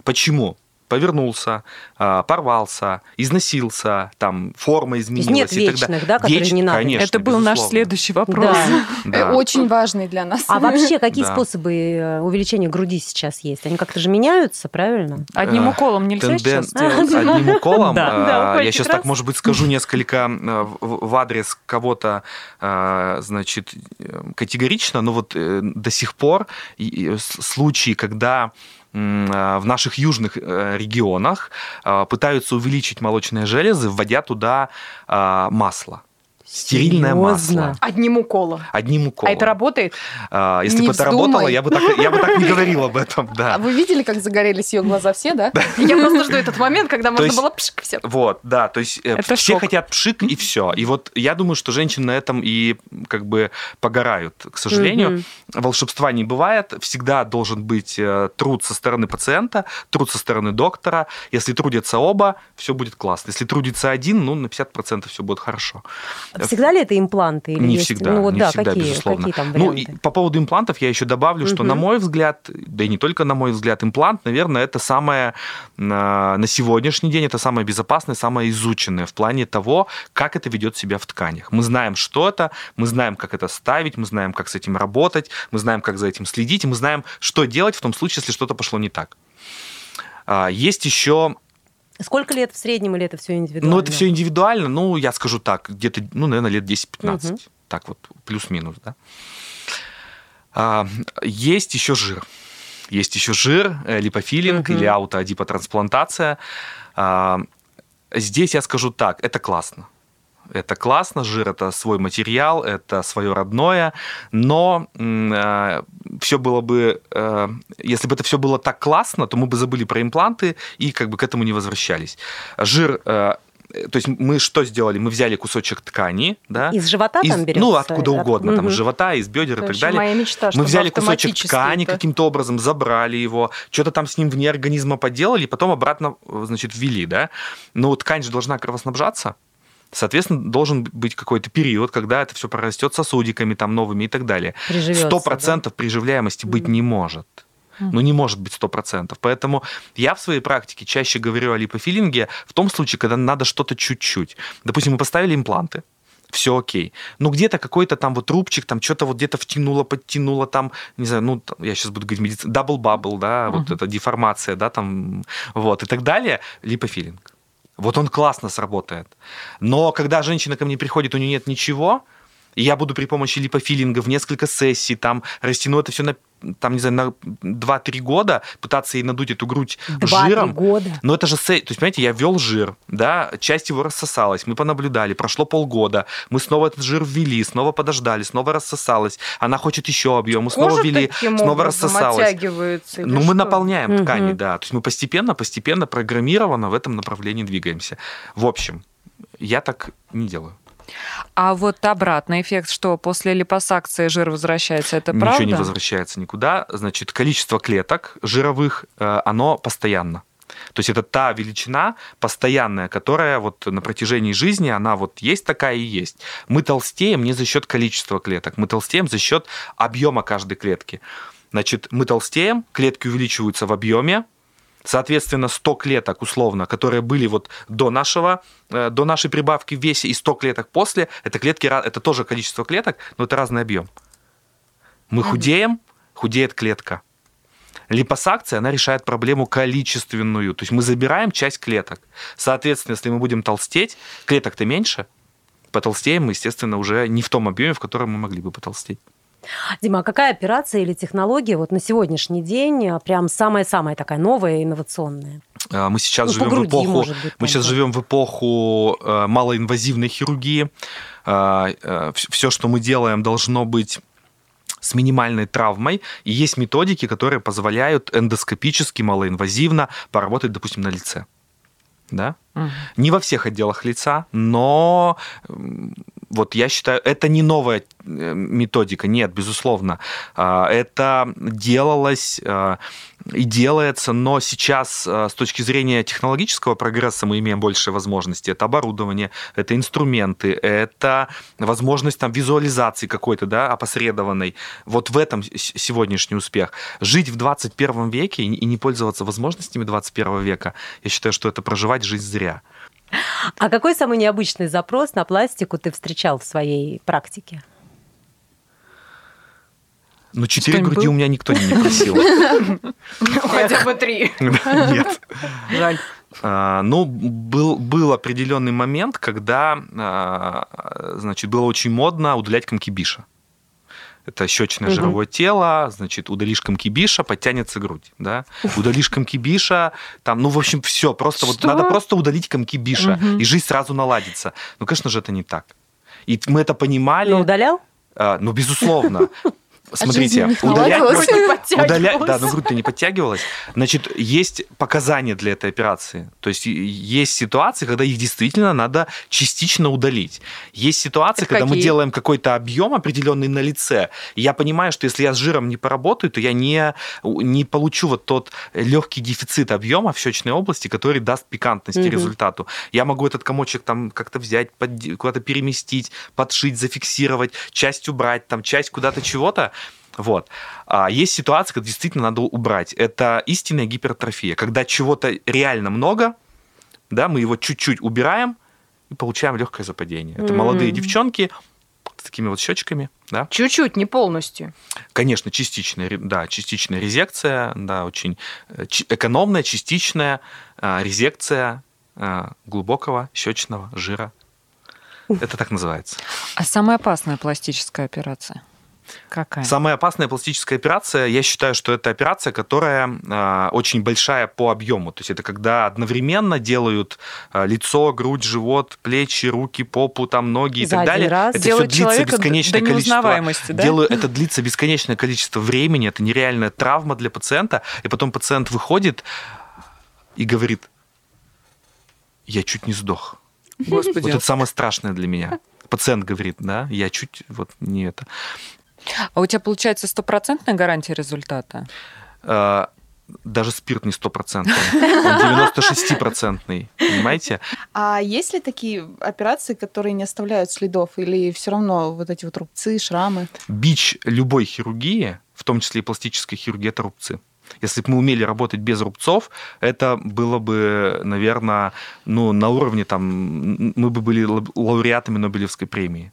B: Почему? Повернулся, а, порвался, износился, там форма изменилась
F: нет
B: и так
F: вечных,
B: далее.
F: да, которые
B: Веч-
F: не надо?
B: конечно,
C: Это был наш
B: безусловно.
C: следующий вопрос.
F: Да.
B: Да.
G: Э, Очень важный для нас.
F: А вообще <laughs> какие
B: Да.
F: способы э, увеличения груди сейчас есть? Они как-то же меняются, правильно?
C: Одним
B: Э,
C: уколом нельзя
B: Тенден-
C: сейчас сделать? <laughs>
B: Одним уколом. <laughs>
C: Да.
F: Да,
B: Я сейчас
F: раз.
B: так, может быть, скажу несколько в адрес кого-то, значит, категорично, но вот до сих пор случаи, когда в наших южных э, регионах э, пытаются увеличить молочные железы, вводя туда э, масло. Стерильное
F: Серьезно?
B: масло.
D: Одним уколом.
B: Одним
D: А
B: уколом.
D: это работает?
B: А, Если
G: Не
B: бы это работало,
G: вздумай.
B: я бы так, я бы так не говорил об этом,
G: А
B: да.
G: вы видели, как загорелись ее глаза все, да?
D: Я просто жду этот момент, когда можно было пшик, все.
B: Вот, да, то есть э, все хотят пшик и все. И вот я думаю, что женщины на этом и как бы погорают. К сожалению, волшебства не бывает. Всегда должен быть э, труд со стороны пациента, труд со стороны доктора. Если трудятся оба, все будет классно. Если трудится один, ну, на 50% все будет хорошо.
F: Всегда ли это импланты? Или
B: Не
F: есть-
B: всегда,
F: Ну вот
B: не
F: да,
B: всегда,
F: какие,
B: безусловно.
F: какие там
B: ну, и по поводу имплантов я еще добавлю, что,
F: Мгм.
B: на мой взгляд, да и не только на мой взгляд, имплант, наверное, это самое на, на сегодняшний день, это самое безопасное, самое изученное в плане того, как это ведет себя в тканях. Мы знаем, что это, мы знаем, как это ставить, мы знаем, как с этим работать, мы знаем, как за этим следить, мы знаем, что делать в том случае, если что-то пошло не так. А, Есть еще
F: Сколько лет в среднем или это все индивидуально?
B: ну, это все индивидуально. Ну, я скажу так, где-то, ну, наверное, лет 10-15.
F: Мгм.
B: Так вот, плюс-минус, да. А, есть еще жир. Есть еще жир, э, липофилинг
F: Мгм.
B: или аутоадипотрансплантация. А, здесь я скажу так, это классно. Это классно, жир это свой материал, это свое родное, но все было бы, э, если бы это все было так классно, то мы бы забыли про импланты и как бы к этому не возвращались. Жир, э, то есть мы что сделали? Мы взяли кусочек ткани, да,
F: Из живота
B: из-
F: там берется?
B: ну откуда угодно, там из живота, из бедер и так далее.
D: моя мечта,
B: Мы взяли кусочек ткани
D: это-
B: каким-то образом, забрали его, что-то там с ним вне организма поделали, и потом обратно, э, значит, ввели, да. Но ткань же должна кровоснабжаться, Соответственно, должен быть какой-то период, когда это все прорастет сосудиками там новыми и так далее. Сто процентов приживляемости быть не может. Ну, не может быть сто процентов. Поэтому я в своей практике чаще говорю о липофилинге в том случае, когда надо что-то чуть-чуть. Допустим, мы поставили импланты, все окей. Ну, где-то какой-то там вот рубчик, там что-то вот где-то втянуло, подтянуло, там, не знаю, ну, я сейчас буду говорить медицина, double bubble, да, вот эта деформация, да, там, вот, и так далее, липофилинг. Вот он классно сработает. Но когда женщина ко мне приходит, у нее нет ничего, и я буду при помощи липофилинга в несколько сессий там растяну это все на там, не знаю, на 2-3 года пытаться ей надуть эту грудь жиром.
F: года.
B: Но это же, то есть, понимаете, я ввел жир, да, часть его рассосалась, мы понаблюдали, прошло полгода, мы снова этот жир ввели, снова подождали, снова рассосалась, она хочет еще объем, мы снова ввели, снова рассосалась. Ну, мы наполняем
F: Мгм.
B: ткани, да. То есть мы постепенно, постепенно, программированно в этом направлении двигаемся. В общем, я так не делаю.
C: А вот обратный эффект, что после липосакции жир возвращается, это
B: Ничего
C: правда?
B: не возвращается никуда. Значит, количество клеток жировых, э, оно постоянно. То есть это та величина постоянная, которая вот на протяжении жизни, она вот есть такая и есть. Мы толстеем не за счет количества клеток, мы толстеем за счет объема каждой клетки. Значит, мы толстеем, клетки увеличиваются в объеме, Соответственно, 100 клеток, условно, которые были вот до, нашего, э, до нашей прибавки в весе, и 100 клеток после, это, клетки, это тоже количество клеток, но это разный объем. Мы худеем, худеет клетка. Липосакция, она решает проблему количественную. То есть мы забираем часть клеток. Соответственно, если мы будем толстеть, клеток-то меньше, потолстеем мы, естественно, уже не в том объеме, в котором мы могли бы потолстеть.
F: Дима, а какая операция или технология вот на сегодняшний день а, прям самая-самая такая новая, инновационная?
B: А, Мы сейчас
F: Ну,
B: живем в
F: груди,
B: эпоху,
F: может быть,
B: мы сейчас живем в эпоху э, малоинвазивной хирургии. Все, что мы делаем, должно быть с минимальной травмой, и есть методики, которые позволяют эндоскопически, малоинвазивно поработать, допустим, на лице. Да?
C: Мгм.
B: Не во всех отделах лица, но вот я считаю, это не новая э, методика, нет, безусловно. А, Это делалось а, и делается, но сейчас а, с точки зрения технологического прогресса мы имеем большие возможности. Это оборудование, это инструменты, это возможность там визуализации какой-то, да, опосредованной. Вот в этом сегодняшний успех. Жить в 21 веке и не пользоваться возможностями 21 века, я считаю, что это проживать жизнь зря.
F: А какой самый необычный запрос на пластику ты встречал в своей практике?
B: Но четыре груди
C: был?
B: у меня никто не просил.
D: Хотя бы три. <laughs>
B: Нет.
D: Жаль.
B: А, Ну, был, был определенный момент, когда, а, значит, было очень модно удалять комки биша. Это щечное
F: Мгм.
B: жировое тело, значит, удалишь комки биша, подтянется грудь, да. Удалишь комки биша, там, ну, в общем, все, просто вот
C: Что?
B: надо просто удалить комки биша,
C: Мгм.
B: и жизнь сразу наладится. Ну, конечно же, это не так. И мы это понимали.
F: Ну, удалял?
B: А, ну, безусловно. Смотрите,
G: у них
B: удалять просто- удалять, да, но грудь-то не подтягивалась. Значит, есть показания для этой операции. То есть есть ситуации, когда их действительно надо частично удалить. Есть ситуации,
D: Это
B: когда мы
D: какие?
B: делаем какой-то объем определенный на лице. И я понимаю, что если я с жиром не поработаю, то я не, не получу вот тот легкий дефицит объема в щечной области, который даст пикантности
F: Мгм.
B: результату. Я могу этот комочек там как-то взять, подде- куда-то переместить, подшить, зафиксировать, часть убрать, там часть куда-то чего-то. Вот. А есть ситуации, когда действительно надо убрать. Это истинная гипертрофия, когда чего-то реально много, да, мы его чуть-чуть убираем и получаем легкое западение. Это
F: Мгм.
B: молодые девчонки с такими вот щечками, да.
D: Чуть-чуть, не полностью.
B: Конечно, частичная, да, частичная резекция, да, очень э, экономная, частичная а, резекция а, глубокого щечного жира. Это так называется.
C: А самая опасная пластическая операция? Какая?
B: Самая опасная пластическая операция, я считаю, что это операция, которая а, очень большая по объему. То есть это когда одновременно делают а, лицо, грудь, живот, плечи, руки, попу, там ноги и
F: За
B: так
F: один
B: далее.
F: раз.
B: Это все длится бесконечное
C: до
B: количество.
C: да?
B: Делаю, это длится бесконечное количество времени, это нереальная травма для пациента, и потом пациент выходит и говорит, я чуть не сдох.
C: Господи.
B: Вот это самое страшное для меня. Пациент говорит, да, я чуть вот не это.
C: А у тебя получается стопроцентная гарантия результата?
B: Э, даже спирт не стопроцентный, он 96-процентный, понимаете?
G: А есть ли такие операции, которые не оставляют следов? Или все равно вот эти вот рубцы, шрамы?
B: Бич любой хирургии, в том числе и пластической хирургии, это рубцы. Если бы мы умели работать без рубцов, это было бы, наверное, ну, на уровне там, мы бы были ла- лауреатами Нобелевской премии.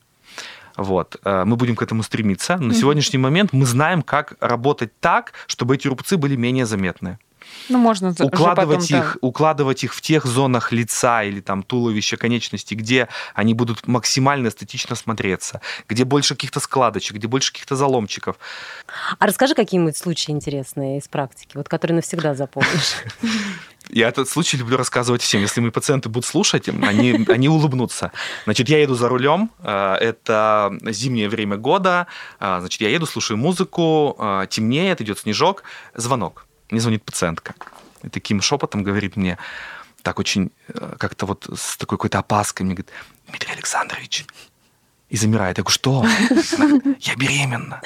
B: Вот. Э, Мы будем к этому стремиться. На сегодняшний момент мы знаем, как работать так, чтобы эти рубцы были менее заметны.
C: Ну, можно
B: укладывать
C: потом,
B: их, укладывать их в тех зонах лица или там туловища, конечностей, где они будут максимально эстетично смотреться, где больше каких-то складочек, где больше каких-то заломчиков.
F: А расскажи какие-нибудь случаи интересные из практики, вот которые навсегда запомнишь. <laughs>
B: Я этот случай люблю рассказывать всем. Если мои пациенты будут слушать, они, <laughs> они улыбнутся. Значит, я еду за рулем, э, это зимнее время года, э, значит, я еду, слушаю музыку, э, темнеет, идет снежок, звонок. Мне звонит пациентка. И таким шепотом говорит мне, так очень как-то вот с такой какой-то опаской, мне говорит, Дмитрий Александрович, и замирает. Я говорю, что? Она говорит, я беременна.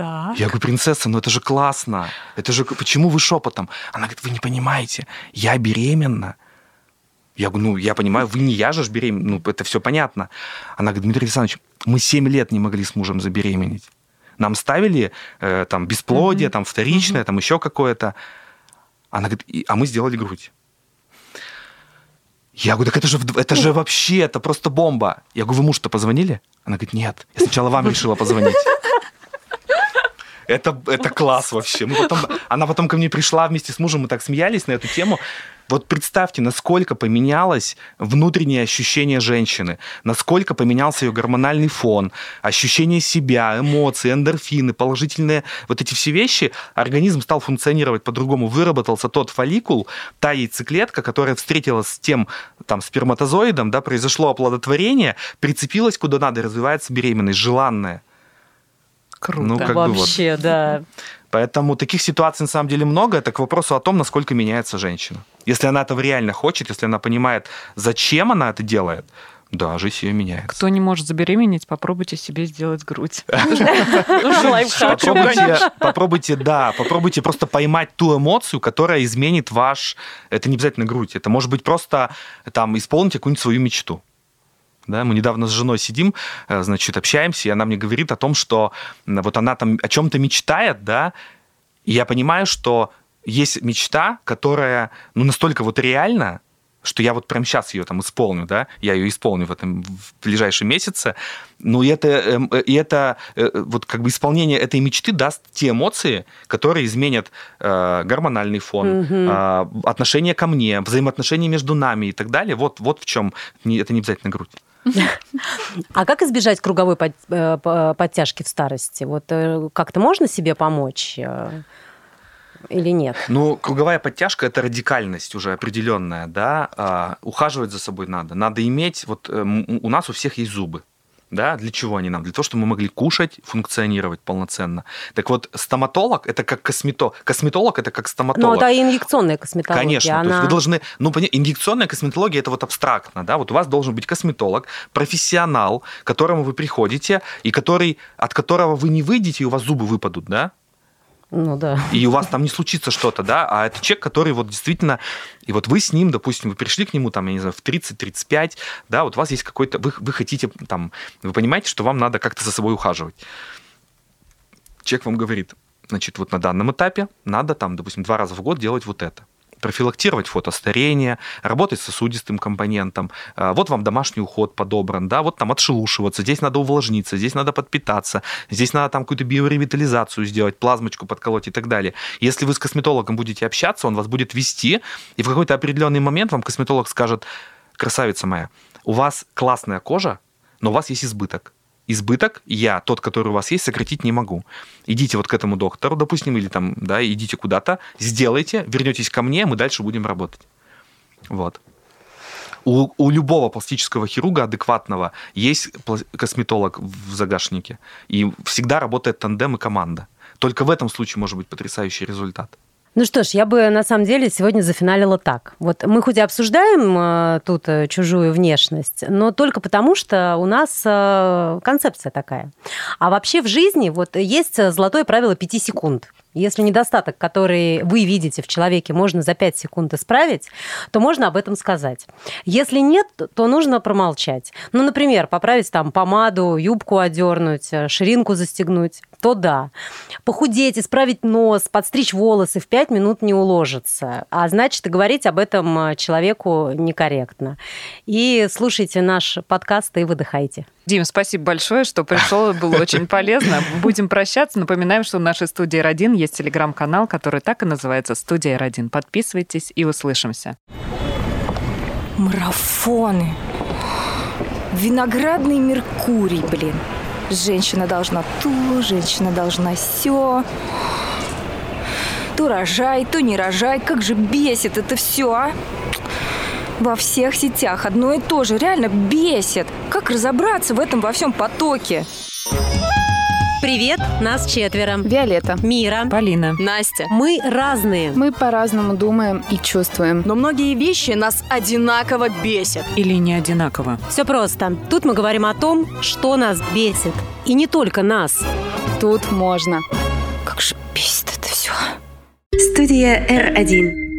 F: Так.
B: Я говорю, принцесса, ну это же классно. Это же почему вы шепотом? Она говорит, вы не понимаете, я беременна. Я говорю, ну, я понимаю, вы не я же беременна, ну, это все понятно. Она говорит, Дмитрий Александрович, мы 7 лет не могли с мужем забеременеть. Нам ставили э, там бесплодие, там вторичное, там еще какое-то. Она говорит, «И- а мы сделали грудь. Я говорю, так это же, это же вообще, это просто бомба. Я говорю, вы мужу-то позвонили? Она говорит, нет, я сначала вам решила позвонить. <laughs> Это, это класс вообще. Мы потом, она потом ко мне пришла вместе с мужем, мы так смеялись на эту тему. Вот представьте, насколько поменялось внутреннее ощущение женщины, насколько поменялся ее гормональный фон, ощущение себя, эмоции, эндорфины, положительные вот эти все вещи. Организм стал функционировать по-другому. Выработался тот фолликул, та яйцеклетка, которая встретилась с тем там, сперматозоидом, да, произошло оплодотворение, прицепилась куда надо, развивается беременность, желанная.
C: Круто.
B: Ну, как бы вот.
F: Вообще, да.
B: Поэтому таких ситуаций на самом деле много. Это к вопросу о том, насколько меняется женщина. Если она этого реально хочет, если она понимает, зачем она это делает, да, жизнь ее меняется.
C: Кто не может забеременеть, попробуйте себе сделать грудь. <laughs>
B: Попробуйте, попробуйте, да, попробуйте просто поймать ту эмоцию, которая изменит ваш... Это не обязательно грудь, это может быть просто там исполнить какую-нибудь свою мечту. Да, мы недавно с женой сидим, э, значит, общаемся, и она мне говорит о том, что вот она там о чем-то мечтает, да, и я понимаю, что есть мечта, которая ну, настолько вот реальна, что я вот прямо сейчас ее там исполню, да, я ее исполню в этом в ближайшем месяце, и это, эм, э, и это э, вот как бы исполнение этой мечты даст те эмоции, которые изменят э, гормональный фон,
F: Мгм.
B: э, отношение ко мне, взаимоотношения между нами и так далее. Вот, вот в чем это не обязательно грудь. <laughs>
F: А как избежать круговой э, подтяжки в старости? Вот как-то можно себе помочь или нет?
B: Ну, круговая подтяжка это радикальность уже определенная, да. А, ухаживать за собой надо. Надо иметь, вот э, у нас у всех есть зубы. Да, для чего они нам? Для того, чтобы мы могли кушать, функционировать полноценно. Так вот, стоматолог это как косметолог. Косметолог это как
F: Ну,
B: стоматолог.
F: да, и инъекционная косметология.
B: Конечно, то есть
F: она-
B: вы должны, ну, инъекционная косметология это вот абстрактно, да, вот у вас должен быть косметолог, профессионал, к которому вы приходите и который, от которого вы не выйдете и у вас зубы выпадут, да,
F: Ну да.
B: и у вас там не случится что-то, да, а это человек, который вот действительно, и вот вы с ним, допустим, вы пришли к нему там, я не знаю, в 30-35, да, вот у вас есть какой-то, вы, вы хотите там, вы понимаете, что вам надо как-то за собой ухаживать. Человек вам говорит, значит, вот на данном этапе надо там, допустим, два раза в год делать вот это профилактировать фотостарение, работать с сосудистым компонентом. А, Вот вам домашний уход подобран, да, вот там отшелушиваться, здесь надо увлажниться, здесь надо подпитаться, здесь надо там какую-то биоревитализацию сделать, плазмочку подколоть и так далее. Если вы с косметологом будете общаться, он вас будет вести, и в какой-то определенный момент вам косметолог скажет, красавица моя, у вас классная кожа, но у вас есть избыток. Избыток я, тот, который у вас есть, сократить не могу. Идите вот к этому доктору, допустим, или там, да, идите куда-то, сделайте, вернетесь ко мне, мы дальше будем работать. Вот. У, у любого пластического хирурга адекватного есть косметолог в загашнике. И всегда работает тандем и команда. Только в этом случае может быть потрясающий результат.
F: Ну что ж, я бы на самом деле сегодня зафиналила так. Вот мы хоть и обсуждаем э, тут э, чужую внешность, но только потому, что у нас э, концепция такая. А вообще в жизни вот есть э, золотое правило 5 секунд. Если недостаток, который вы видите в человеке, можно за 5 секунд исправить, то можно об этом сказать. Если нет, то нужно промолчать. Ну, например, поправить там помаду, юбку одернуть, э, ширинку застегнуть, то да. Похудеть, исправить нос, подстричь волосы в 5 минут не уложится. А значит, говорить об этом э, человеку некорректно. И слушайте наш подкаст и выдыхайте.
C: Дим, спасибо большое, что пришел, было очень полезно. Будем прощаться. Напоминаем, что в нашей студии R1 есть телеграм-канал, который так и называется «Студия R1». Подписывайтесь и услышимся.
E: Марафоны. Виноградный Меркурий, блин. Женщина должна то, женщина должна все. То рожай, то не рожай. Как же бесит это все, а? Во всех сетях одно и то же. Реально бесит. Как разобраться в этом во всем потоке?
F: Привет, нас четверо.
G: Виолетта.
F: Мира.
C: Полина.
H: Настя.
F: Мы разные.
G: Мы по-разному думаем и чувствуем.
H: Но многие вещи нас одинаково бесят.
C: Или не одинаково.
F: Все просто. Тут мы говорим о том, что нас бесит. И не только нас.
G: Тут можно.
E: Как же бесит это все.
A: Студия R1.